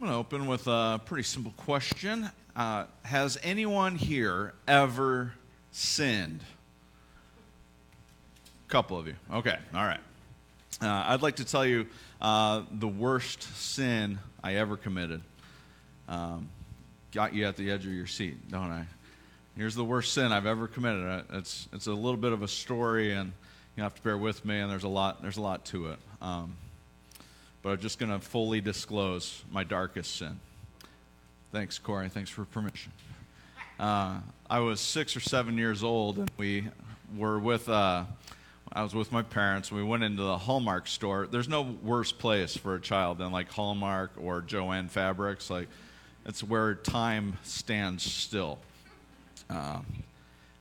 I'm going to open with a pretty simple question. Uh, has anyone here ever sinned? A couple of you. Okay, all right. Uh, I'd like to tell you uh, the worst sin I ever committed. Um, got you at the edge of your seat, don't I? Here's the worst sin I've ever committed. Uh, It's, it's a little bit of a story, and you have to bear with me, and there's a lot, there's a lot to it. Um, but I'm just going to fully disclose my darkest sin. Thanks, Corey. Thanks for permission. Uh, I was six or seven years old, and we were with. Uh, I was with my parents. We went into the Hallmark store. There's no worse place for a child than like Hallmark or Jo-Ann Fabrics. Like, it's where time stands still. Uh,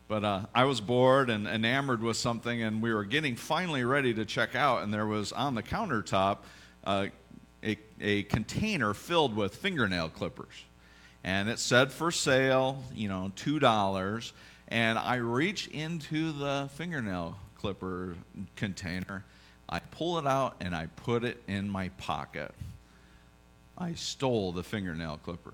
but uh, I was bored and enamored with something, and we were getting finally ready to check out, and there was on the countertop a, a container filled with fingernail clippers. And it said for sale, you know, $2. And I reach into the fingernail clipper container, I pull it out, and I put it in my pocket. I stole the fingernail clippers.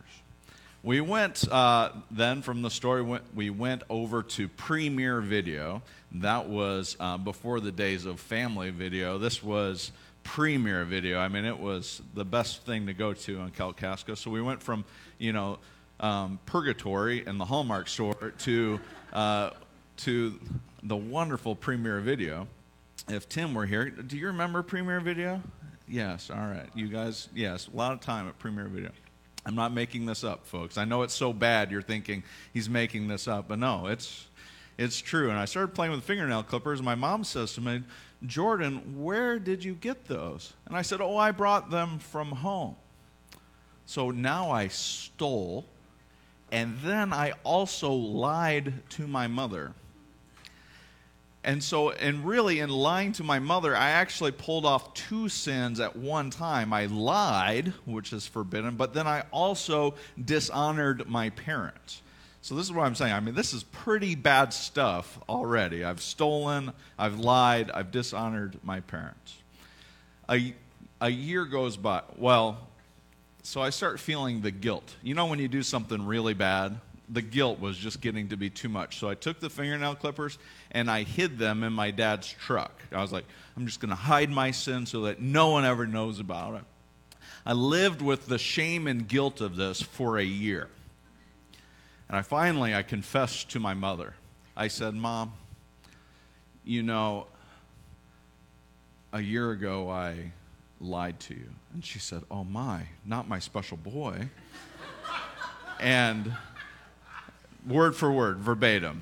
We went uh, then from the story, We went, we went over to Premiere Video. That was uh, before the days of Family Video. This was Premiere Video. I mean, it was the best thing to go to in Kalkaska. So we went from, you know, um, Purgatory in the Hallmark store to uh, to the wonderful Premiere Video. If Tim were here, do you remember Premiere Video? Yes. All right, you guys. Yes, a lot of time at Premiere Video. I'm not making this up, folks. I know it's so bad you're thinking he's making this up, but no, it's it's true. And I started playing with fingernail clippers. And my mom says to me, Jordan, where did you get those? And I said, Oh, I brought them from home. So now I stole, and then I also lied to my mother. And so, and really, in lying to my mother, I actually pulled off two sins at one time. I lied, which is forbidden, but then I also dishonored my parents. So, this is what I'm saying. I mean, this is pretty bad stuff already. I've stolen, I've lied, I've dishonored my parents. A, a year goes by. Well, so I start feeling the guilt. You know, when you do something really bad, the guilt was just getting to be too much. So I took the fingernail clippers and I hid them in my dad's truck. I was like, I'm just going to hide my sin so that no one ever knows about it. I lived with the shame and guilt of this for a year. And I finally I confessed to my mother. I said, "Mom, you know, a year ago I lied to you." And she said, "Oh my, not my special boy." and word for word, verbatim.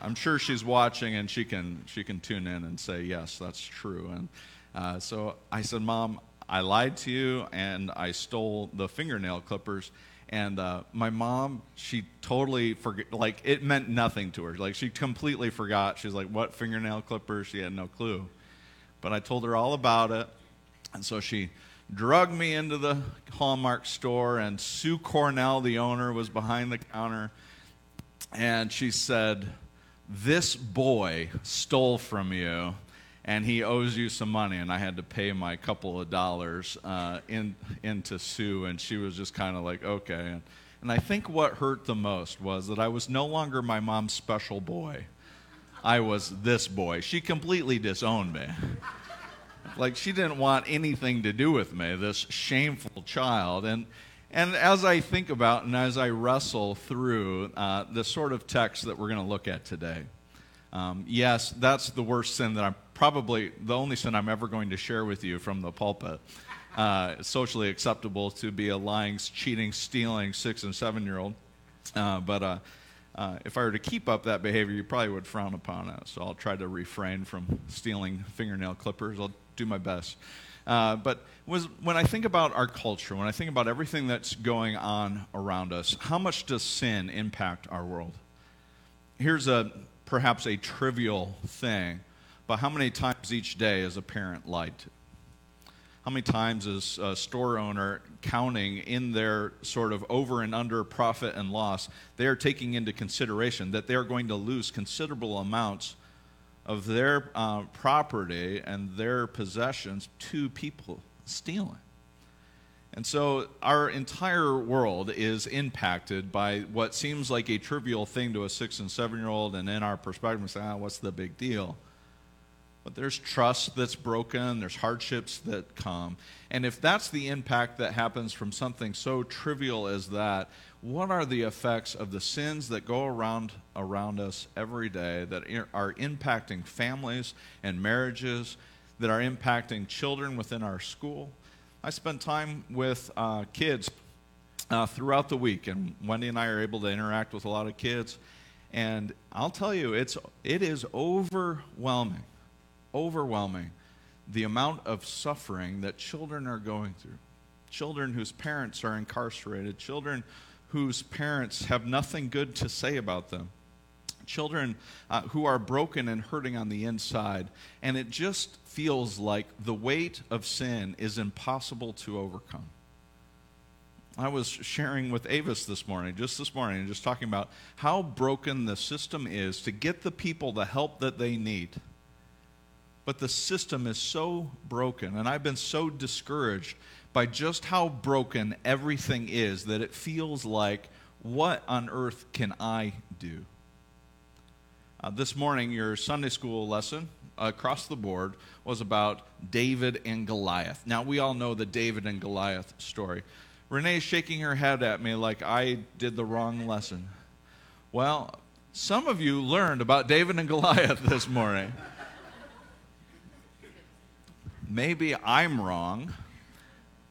I'm sure she's watching and she can she can tune in and say yes, that's true. And uh, so I said, Mom, I lied to you and I stole the fingernail clippers. And uh, my mom, she totally forget, like it meant nothing to her. Like she completely forgot. She's like, "What fingernail clippers?" She had no clue. But I told her all about it, and so she drugged me into the Hallmark store. And Sue Cornell, the owner, was behind the counter and she said, This boy stole from you and he owes you some money. And I had to pay my couple of dollars uh, in, into Sue, and she was just kind of like, Okay. And, and I think what hurt the most was that I was no longer my mom's special boy. I was this boy. She completely disowned me. Like she didn't want anything to do with me, this shameful child. And and as I think about and as I wrestle through uh, the sort of text that we're going to look at today, um, yes, that's the worst sin that I'm probably the only sin I'm ever going to share with you from the pulpit. Uh, socially acceptable to be a lying, cheating, stealing six and seven year old. Uh, but uh, uh, if I were to keep up that behavior, you probably would frown upon it. So I'll try to refrain from stealing fingernail clippers. I'll do my best. Uh, but was, when I think about our culture, when I think about everything that's going on around us, how much does sin impact our world? Here's a perhaps a trivial thing, but how many times each day is a parent lied to? How many times is a store owner counting in their sort of over and under profit and loss? They are taking into consideration that they are going to lose considerable amounts of their uh, property and their possessions to people stealing. And so our entire world is impacted by what seems like a trivial thing to a six and seven year old, and in our perspective, we say, ah, what's the big deal? But there's trust that's broken, there's hardships that come. And if that's the impact that happens from something so trivial as that, what are the effects of the sins that go around around us every day that are impacting families and marriages, that are impacting children within our school? I spend time with uh, kids uh, throughout the week, and Wendy and I are able to interact with a lot of kids. And I'll tell you, it's, it is overwhelming overwhelming the amount of suffering that children are going through. Children whose parents are incarcerated, children whose parents have nothing good to say about them, children uh, who are broken and hurting on the inside. And it just feels like the weight of sin is impossible to overcome. I was sharing with Avis this morning, just this morning, just talking about how broken the system is to get the people the help that they need but the system is so broken, and I've been so discouraged by just how broken everything is that it feels like, what on earth can I do? Uh, this morning, your Sunday school lesson across the board was about David and Goliath. Now, we all know the David and Goliath story. Renee's shaking her head at me like I did the wrong lesson. Well, some of you learned about David and Goliath this morning maybe I'm wrong.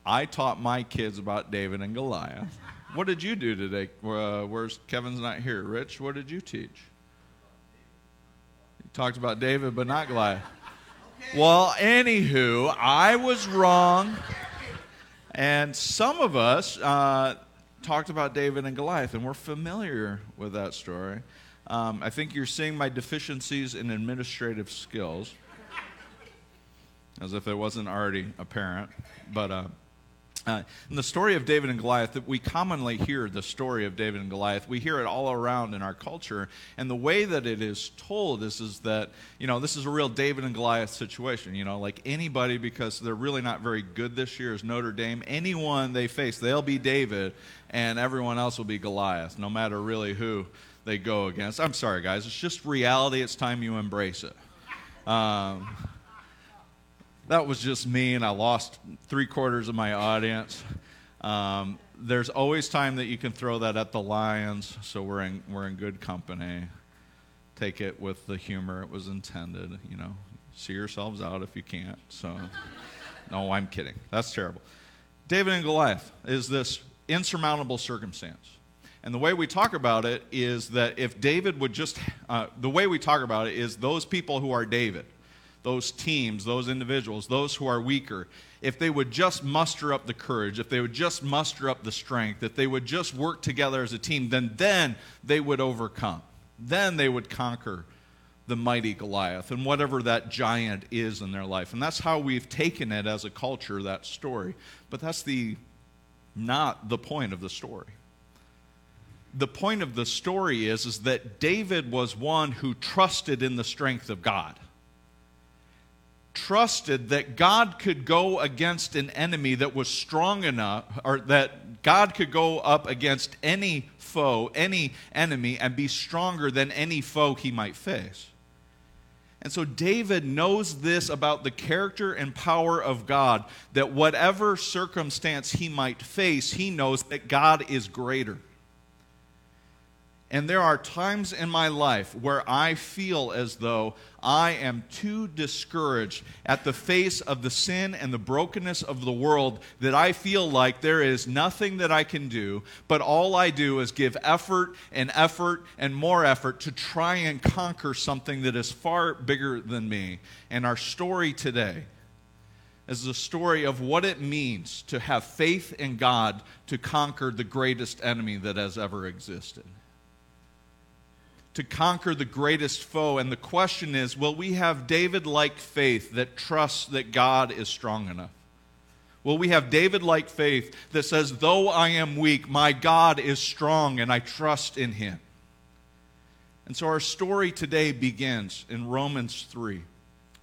I taught my kids about David and Goliath. What did you do today? Uh, where's Kevin's not here? Rich, what did you teach? You talked about David, but not Goliath. Well, anywho, I was wrong. And some of us uh, talked about David and Goliath, and we're familiar with that story. Um, I think you're seeing my deficiencies in administrative skills as if it wasn't already apparent. But uh, uh, in the story of David and Goliath, we commonly hear the story of David and Goliath. We hear it all around in our culture, and the way that it is told is, is that you know this is a real David and Goliath situation. You know, like anybody, because they're really not very good this year, is Notre Dame. Anyone they face, they'll be David, and everyone else will be Goliath, no matter really who they go against. I'm sorry, guys. It's just reality. It's time you embrace it. Um, that was just me, and I lost three quarters of my audience. Um, there's always time that you can throw that at the Lions, so we're in, we're in good company. Take it with the humor it was intended. You know, see yourselves out if you can't. So, no, I'm kidding. That's terrible. David and Goliath is this insurmountable circumstance. And the way we talk about it is that if David would just, uh, the way we talk about it is those people who are David those teams, those individuals, those who are weaker, if they would just muster up the courage, if they would just muster up the strength, if they would just work together as a team, then then they would overcome. Then they would conquer the mighty Goliath and whatever that giant is in their life. And that's how we've taken it as a culture, that story. But that's the not the point of the story. The point of the story is, is that David was one who trusted in the strength of God trusted that God could go against an enemy that was strong enough, or that God could go up against any foe, any enemy, and be stronger than any foe he might face. And so David knows this about the character and power of God that whatever circumstance he might face, he knows that God is greater. And there are times in my life where I feel as though I am too discouraged at the face of the sin and the brokenness of the world that I feel like there is nothing that I can do, but all I do is give effort and effort and more effort to try and conquer something that is far bigger than me. And our story today is the story of what it means to have faith in God to conquer the greatest enemy that has ever existed to conquer the greatest foe. And the question is will we have David like faith that trusts that God is strong enough? Will we have David like faith that says, Though I am weak, my God is strong and I trust in him? And so our story today begins in Romans 3.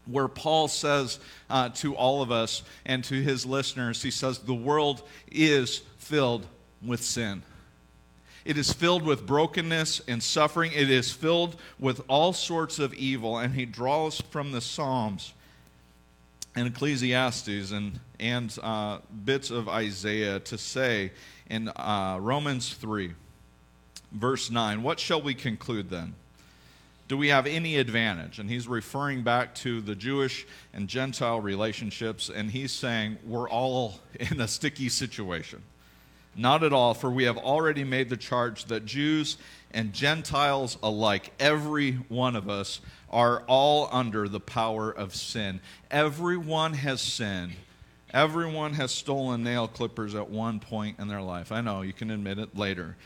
where Paul says uh, to all of us and to his listeners, he says, The world is filled with sin. It is filled with brokenness and suffering. It is filled with all sorts of evil. And he draws from the Psalms and Ecclesiastes and, and uh, bits of Isaiah to say in uh, Romans 3, verse 9, What shall we conclude then? Do we have any advantage? And he's referring back to the Jewish and Gentile relationships, and he's saying we're all in a sticky situation. Not at all, for we have already made the charge that Jews and Gentiles alike, every one of us, are all under the power of sin. Everyone has sinned. Everyone has stolen nail clippers at one point in their life. I know, you can admit it later.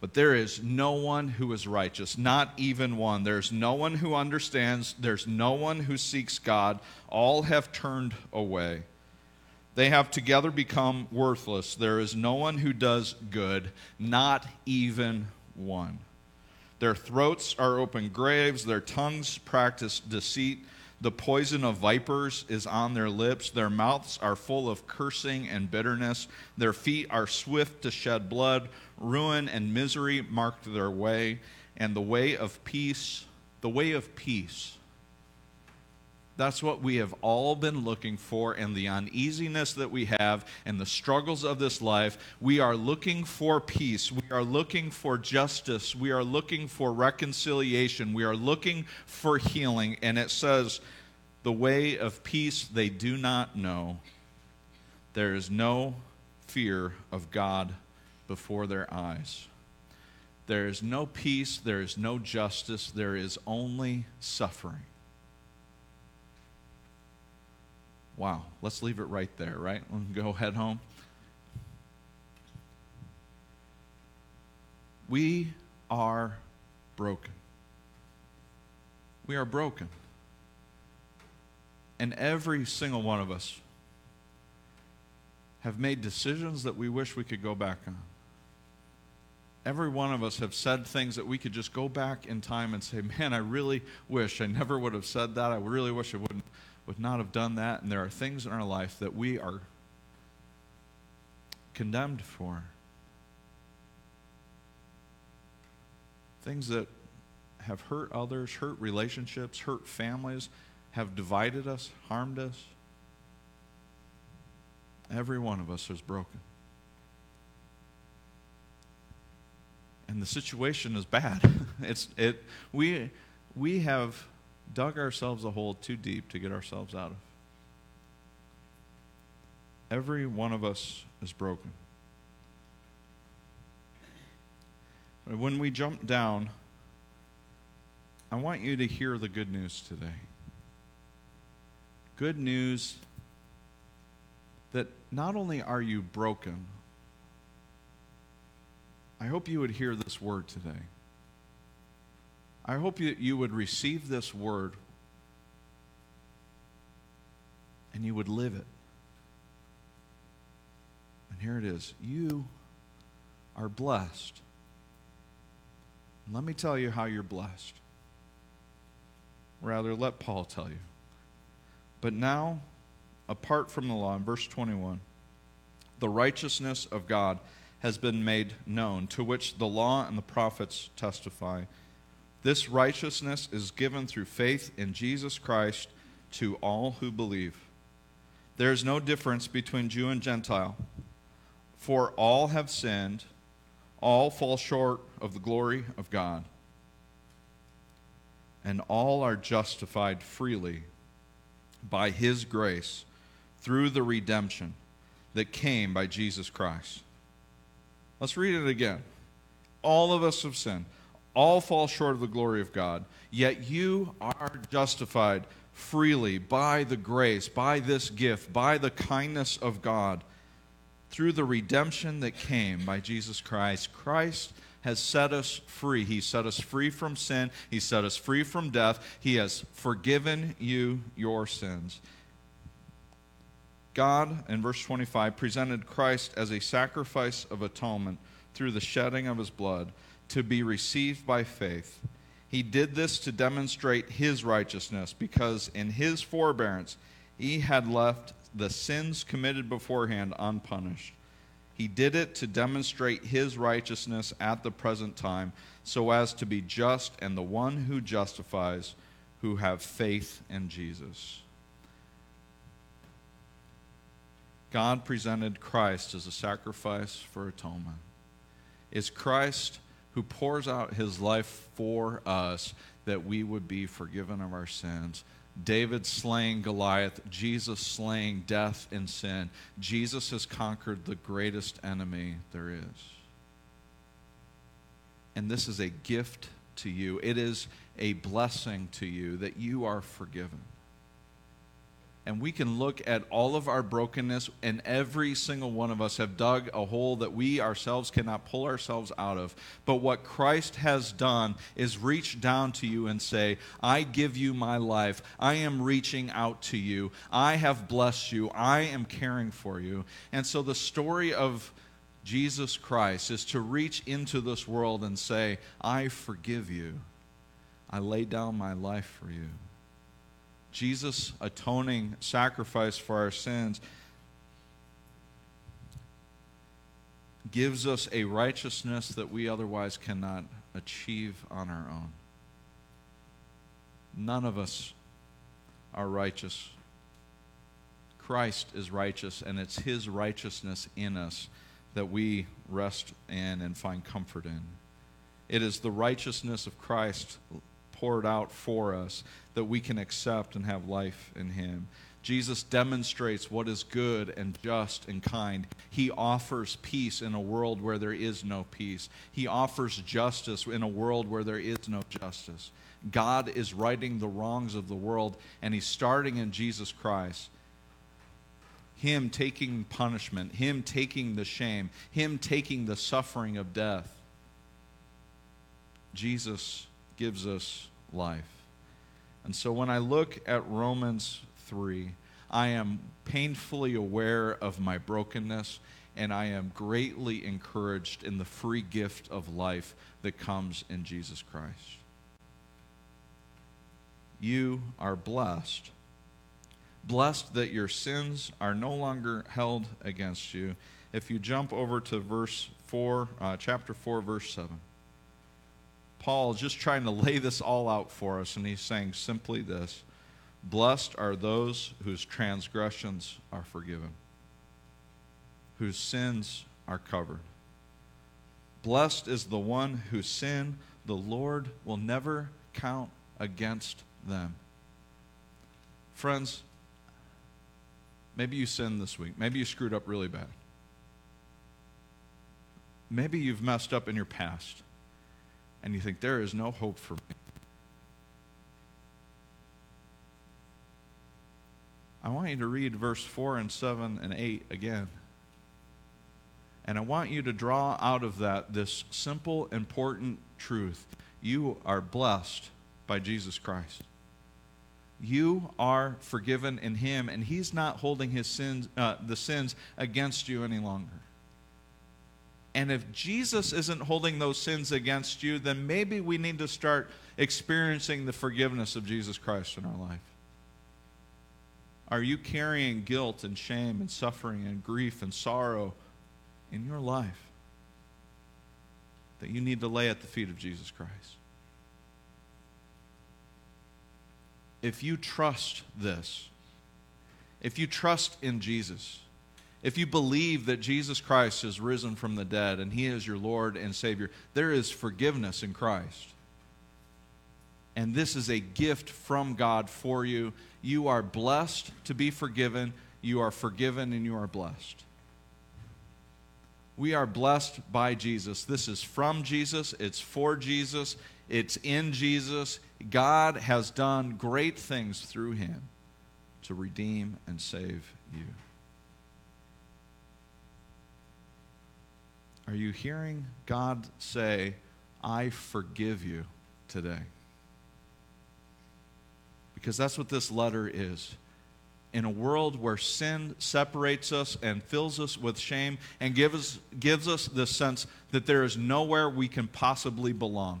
But there is no one who is righteous, not even one. There's no one who understands. There's no one who seeks God. All have turned away. They have together become worthless. There is no one who does good, not even one. Their throats are open graves, their tongues practice deceit. The poison of vipers is on their lips. Their mouths are full of cursing and bitterness. Their feet are swift to shed blood. Ruin and misery marked their way. And the way of peace, the way of peace that's what we have all been looking for, and the uneasiness that we have, and the struggles of this life. We are looking for peace. We are looking for justice. We are looking for reconciliation. We are looking for healing. And it says, The way of peace they do not know. There is no fear of God before their eyes. There is no peace. There is no justice. There is only suffering. Wow, let's leave it right there, right? Let go head home. We are broken. We are broken. And every single one of us have made decisions that we wish we could go back on. Every one of us have said things that we could just go back in time and say, man, I really wish I never would have said that. I really wish I wouldn't would not have done that. And there are things in our life that we are condemned for. Things that have hurt others, hurt relationships, hurt families, have divided us, harmed us. Every one of us is broken. And the situation is bad. it's it we we have dug ourselves a hole too deep to get ourselves out of. Every one of us is broken. When we jump down, I want you to hear the good news today. Good news that not only are you broken, I hope you would hear this word today. I hope you, you would receive this word and you would live it. And here it is you are blessed. let me tell you how you're blessed. Rather, let Paul tell you. But now, apart from the law, in verse 21, the righteousness of God has been made known, to which the law and the prophets testify. This righteousness is given through faith in Jesus Christ to all who believe. There is no difference between Jew and Gentile, for all have sinned, all fall short of the glory of God, and all are justified freely by His grace through the redemption that came by Jesus Christ. Let's read it again. All of us have sinned all fall short of the glory of God, yet you are justified freely by the grace, by this gift, by the kindness of God, through the redemption that came by Jesus Christ. Christ has set us free. He set us free from sin, He set us free from death. He has forgiven you your sins. God, in verse 25, presented Christ as a sacrifice of atonement through the shedding of his blood to be received by faith. He did this to demonstrate his righteousness, because in his forbearance he had left the sins committed beforehand unpunished. He did it to demonstrate his righteousness at the present time, so as to be just and the one who justifies who have faith in Jesus. God presented Christ as a sacrifice for atonement. Is Christ who pours out his life for us that we would be forgiven of our sins. David slaying Goliath, Jesus slaying death and sin. Jesus has conquered the greatest enemy there is. And this is a gift to you, it is a blessing to you that you are forgiven and we can look at all of our brokenness, and every single one of us have dug a hole that we ourselves cannot pull ourselves out of. But what Christ has done is reach down to you and say, I give you my life. I am reaching out to you. I have blessed you. I am caring for you. And so the story of Jesus Christ is to reach into this world and say, I forgive you. I lay down my life for you. Jesus' atoning sacrifice for our sins gives us a righteousness that we otherwise cannot achieve on our own. None of us are righteous. Christ is righteous, and it's His righteousness in us that we rest in and find comfort in. It is the righteousness of Christ poured out for us that we can accept and have life in Him. Jesus demonstrates what is good and just and kind. He offers peace in a world where there is no peace. He offers justice in a world where there is no justice. God is righting the wrongs of the world, and He's starting in Jesus Christ. Him taking punishment, Him taking the shame, Him taking the suffering of death. Jesus gives us life. And so when I look at Romans 3, I am painfully aware of my brokenness, and I am greatly encouraged in the free gift of life that comes in Jesus Christ. You are blessed. Blessed that your sins are no longer held against you. If you jump over to verse 4, uh, chapter 4, verse 7. Paul is just trying to lay this all out for us, and he's saying simply this Blessed are those whose transgressions are forgiven, whose sins are covered. Blessed is the one whose sin the Lord will never count against them. Friends, maybe you sinned this week. Maybe you screwed up really bad. Maybe you've messed up in your past and you think, there is no hope for me. I want you to read verse 4 and 7 and 8 again. And I want you to draw out of that this simple, important truth. You are blessed by Jesus Christ. You are forgiven in Him, and He's not holding His sins, uh, the sins against you any longer. And if Jesus isn't holding those sins against you, then maybe we need to start experiencing the forgiveness of Jesus Christ in our life. Are you carrying guilt and shame and suffering and grief and sorrow in your life that you need to lay at the feet of Jesus Christ? If you trust this, if you trust in Jesus, if you believe that Jesus Christ is risen from the dead and he is your Lord and Savior, there is forgiveness in Christ. And this is a gift from God for you. You are blessed to be forgiven. You are forgiven and you are blessed. We are blessed by Jesus. This is from Jesus, it's for Jesus, it's in Jesus. God has done great things through him to redeem and save you. Are you hearing God say, I forgive you today? Because that's what this letter is. In a world where sin separates us and fills us with shame and gives, gives us the sense that there is nowhere we can possibly belong,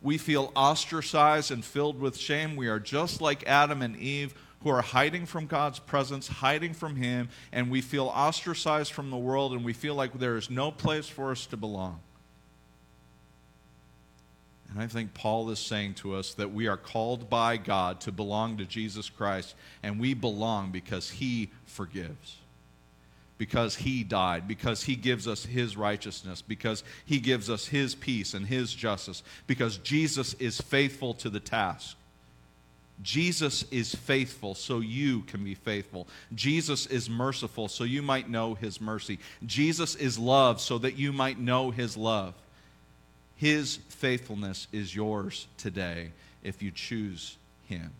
we feel ostracized and filled with shame, we are just like Adam and Eve who are hiding from God's presence, hiding from Him, and we feel ostracized from the world and we feel like there is no place for us to belong. And I think Paul is saying to us that we are called by God to belong to Jesus Christ, and we belong because He forgives. Because he died, because he gives us his righteousness, because he gives us his peace and his justice, because Jesus is faithful to the task. Jesus is faithful so you can be faithful. Jesus is merciful so you might know his mercy. Jesus is love so that you might know his love. His faithfulness is yours today if you choose Him.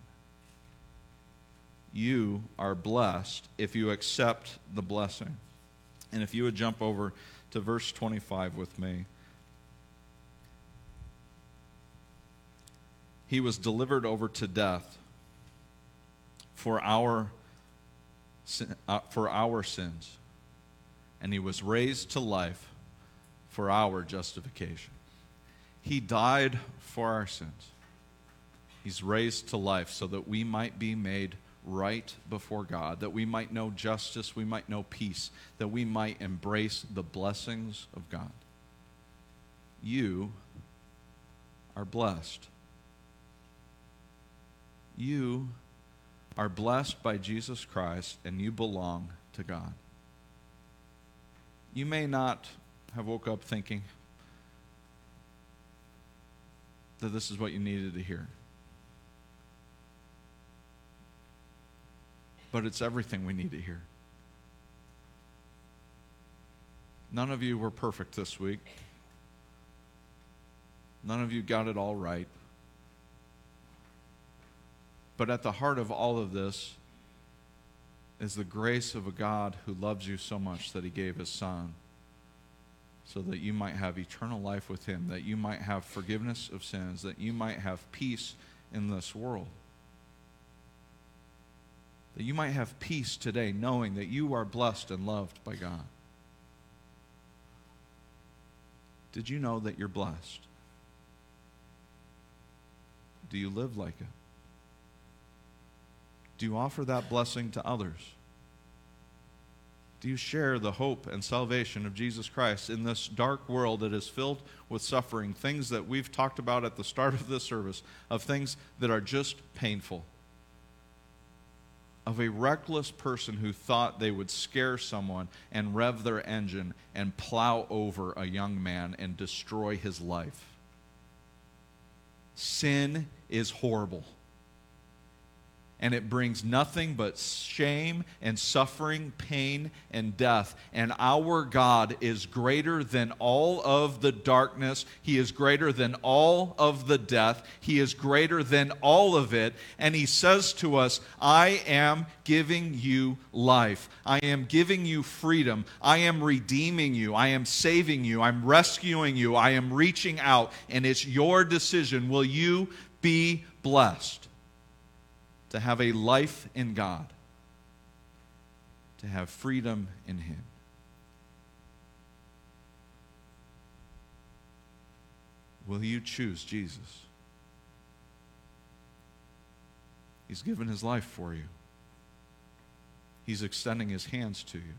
You are blessed if you accept the blessing. And if you would jump over to verse 25 with me. He was delivered over to death for our, uh, for our sins, and he was raised to life for our justification. He died for our sins. He's raised to life so that we might be made right before God, that we might know justice, we might know peace, that we might embrace the blessings of God. You are blessed. You are blessed by Jesus Christ and you belong to God. You may not have woke up thinking, that this is what you needed to hear. But it's everything we need to hear. None of you were perfect this week. None of you got it all right. But at the heart of all of this is the grace of a God who loves you so much that he gave his son so that you might have eternal life with Him, that you might have forgiveness of sins, that you might have peace in this world. That you might have peace today, knowing that you are blessed and loved by God. Did you know that you're blessed? Do you live like it? Do you offer that blessing to others? Do you share the hope and salvation of Jesus Christ in this dark world that is filled with suffering? Things that we've talked about at the start of this service, of things that are just painful. Of a reckless person who thought they would scare someone and rev their engine and plow over a young man and destroy his life. Sin is horrible and it brings nothing but shame and suffering, pain and death. And our God is greater than all of the darkness. He is greater than all of the death. He is greater than all of it. And He says to us, I am giving you life. I am giving you freedom. I am redeeming you. I am saving you. I'm rescuing you. I am reaching out. And it's your decision. Will you be blessed? To have a life in God, to have freedom in Him. Will you choose Jesus? He's given his life for you. He's extending his hands to you.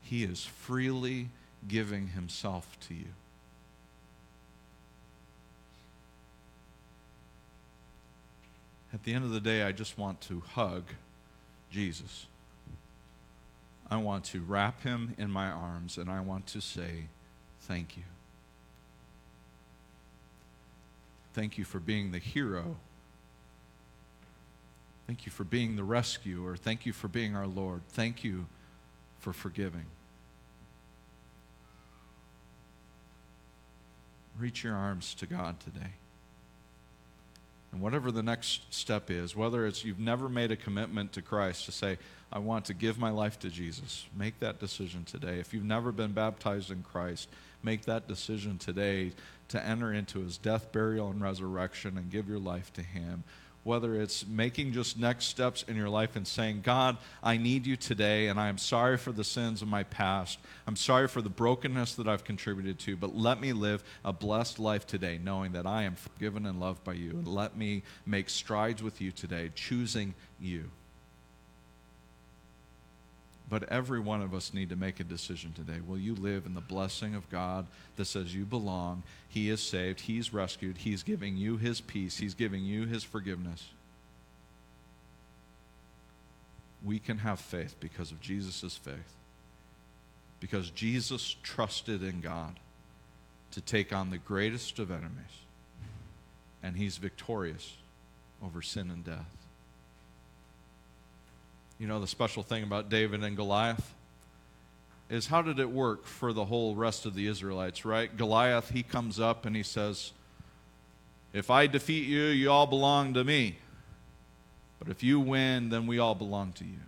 He is freely giving himself to you. At the end of the day, I just want to hug Jesus. I want to wrap him in my arms and I want to say, Thank you. Thank you for being the hero. Thank you for being the rescuer. Thank you for being our Lord. Thank you for forgiving. Reach your arms to God today. And whatever the next step is, whether it's you've never made a commitment to Christ to say, I want to give my life to Jesus, make that decision today. If you've never been baptized in Christ, make that decision today to enter into his death, burial, and resurrection and give your life to him. Whether it's making just next steps in your life and saying, God, I need you today, and I am sorry for the sins of my past. I'm sorry for the brokenness that I've contributed to, but let me live a blessed life today, knowing that I am forgiven and loved by you. And let me make strides with you today, choosing you. But every one of us need to make a decision today. Will you live in the blessing of God that says you belong? He is saved. He's rescued. He's giving you his peace. He's giving you his forgiveness. We can have faith because of Jesus' faith. Because Jesus trusted in God to take on the greatest of enemies. And he's victorious over sin and death. You know, the special thing about David and Goliath is how did it work for the whole rest of the Israelites, right? Goliath, he comes up and he says, If I defeat you, you all belong to me. But if you win, then we all belong to you.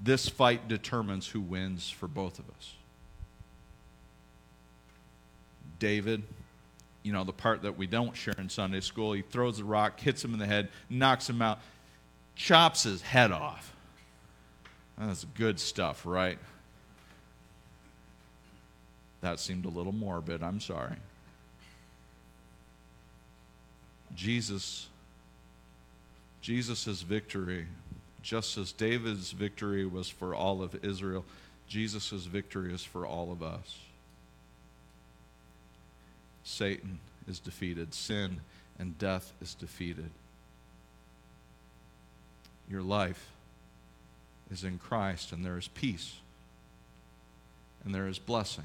This fight determines who wins for both of us. David, you know, the part that we don't share in Sunday school, he throws the rock, hits him in the head, knocks him out chops his head off. That's good stuff, right? That seemed a little morbid. I'm sorry. Jesus, Jesus' victory, just as David's victory was for all of Israel, Jesus' victory is for all of us. Satan is defeated, sin and death is defeated your life is in Christ, and there is peace, and there is blessing,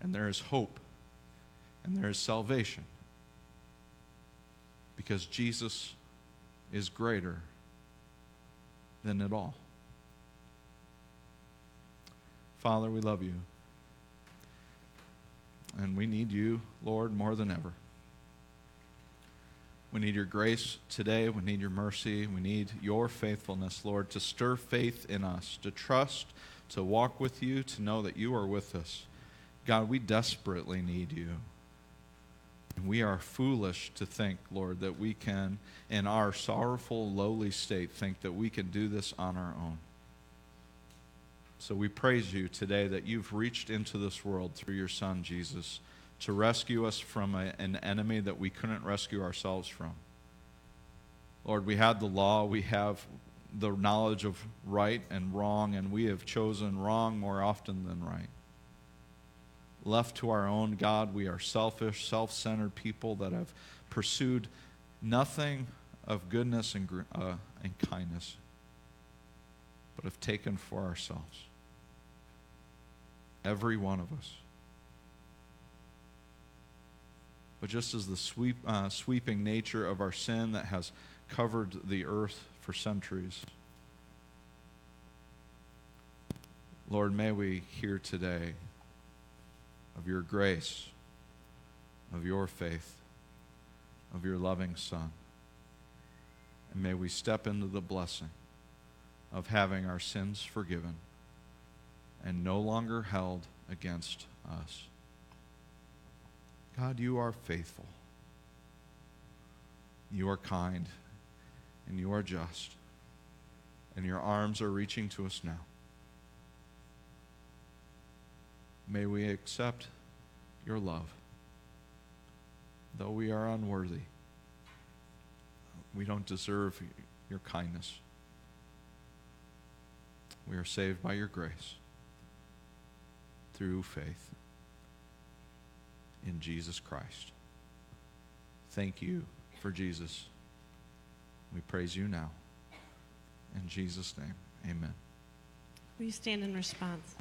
and there is hope, and there is salvation. Because Jesus is greater than it all. Father, we love you. And we need you, Lord, more than ever. We need your grace today. We need your mercy. We need your faithfulness, Lord, to stir faith in us, to trust, to walk with you, to know that you are with us. God, we desperately need you. We are foolish to think, Lord, that we can, in our sorrowful, lowly state, think that we can do this on our own. So we praise you today that you've reached into this world through your Son, Jesus to rescue us from a, an enemy that we couldn't rescue ourselves from. Lord, we had the law, we have the knowledge of right and wrong, and we have chosen wrong more often than right. Left to our own God, we are selfish, self centered people that have pursued nothing of goodness and, uh, and kindness, but have taken for ourselves. Every one of us. But just as the sweep, uh, sweeping nature of our sin that has covered the earth for centuries. Lord, may we hear today of your grace, of your faith, of your loving Son. And may we step into the blessing of having our sins forgiven and no longer held against us. God, you are faithful. You are kind. And you are just. And your arms are reaching to us now. May we accept your love. Though we are unworthy, we don't deserve your kindness. We are saved by your grace through faith in Jesus Christ. Thank you for Jesus. We praise you now. In Jesus' name, amen. Will you stand in response?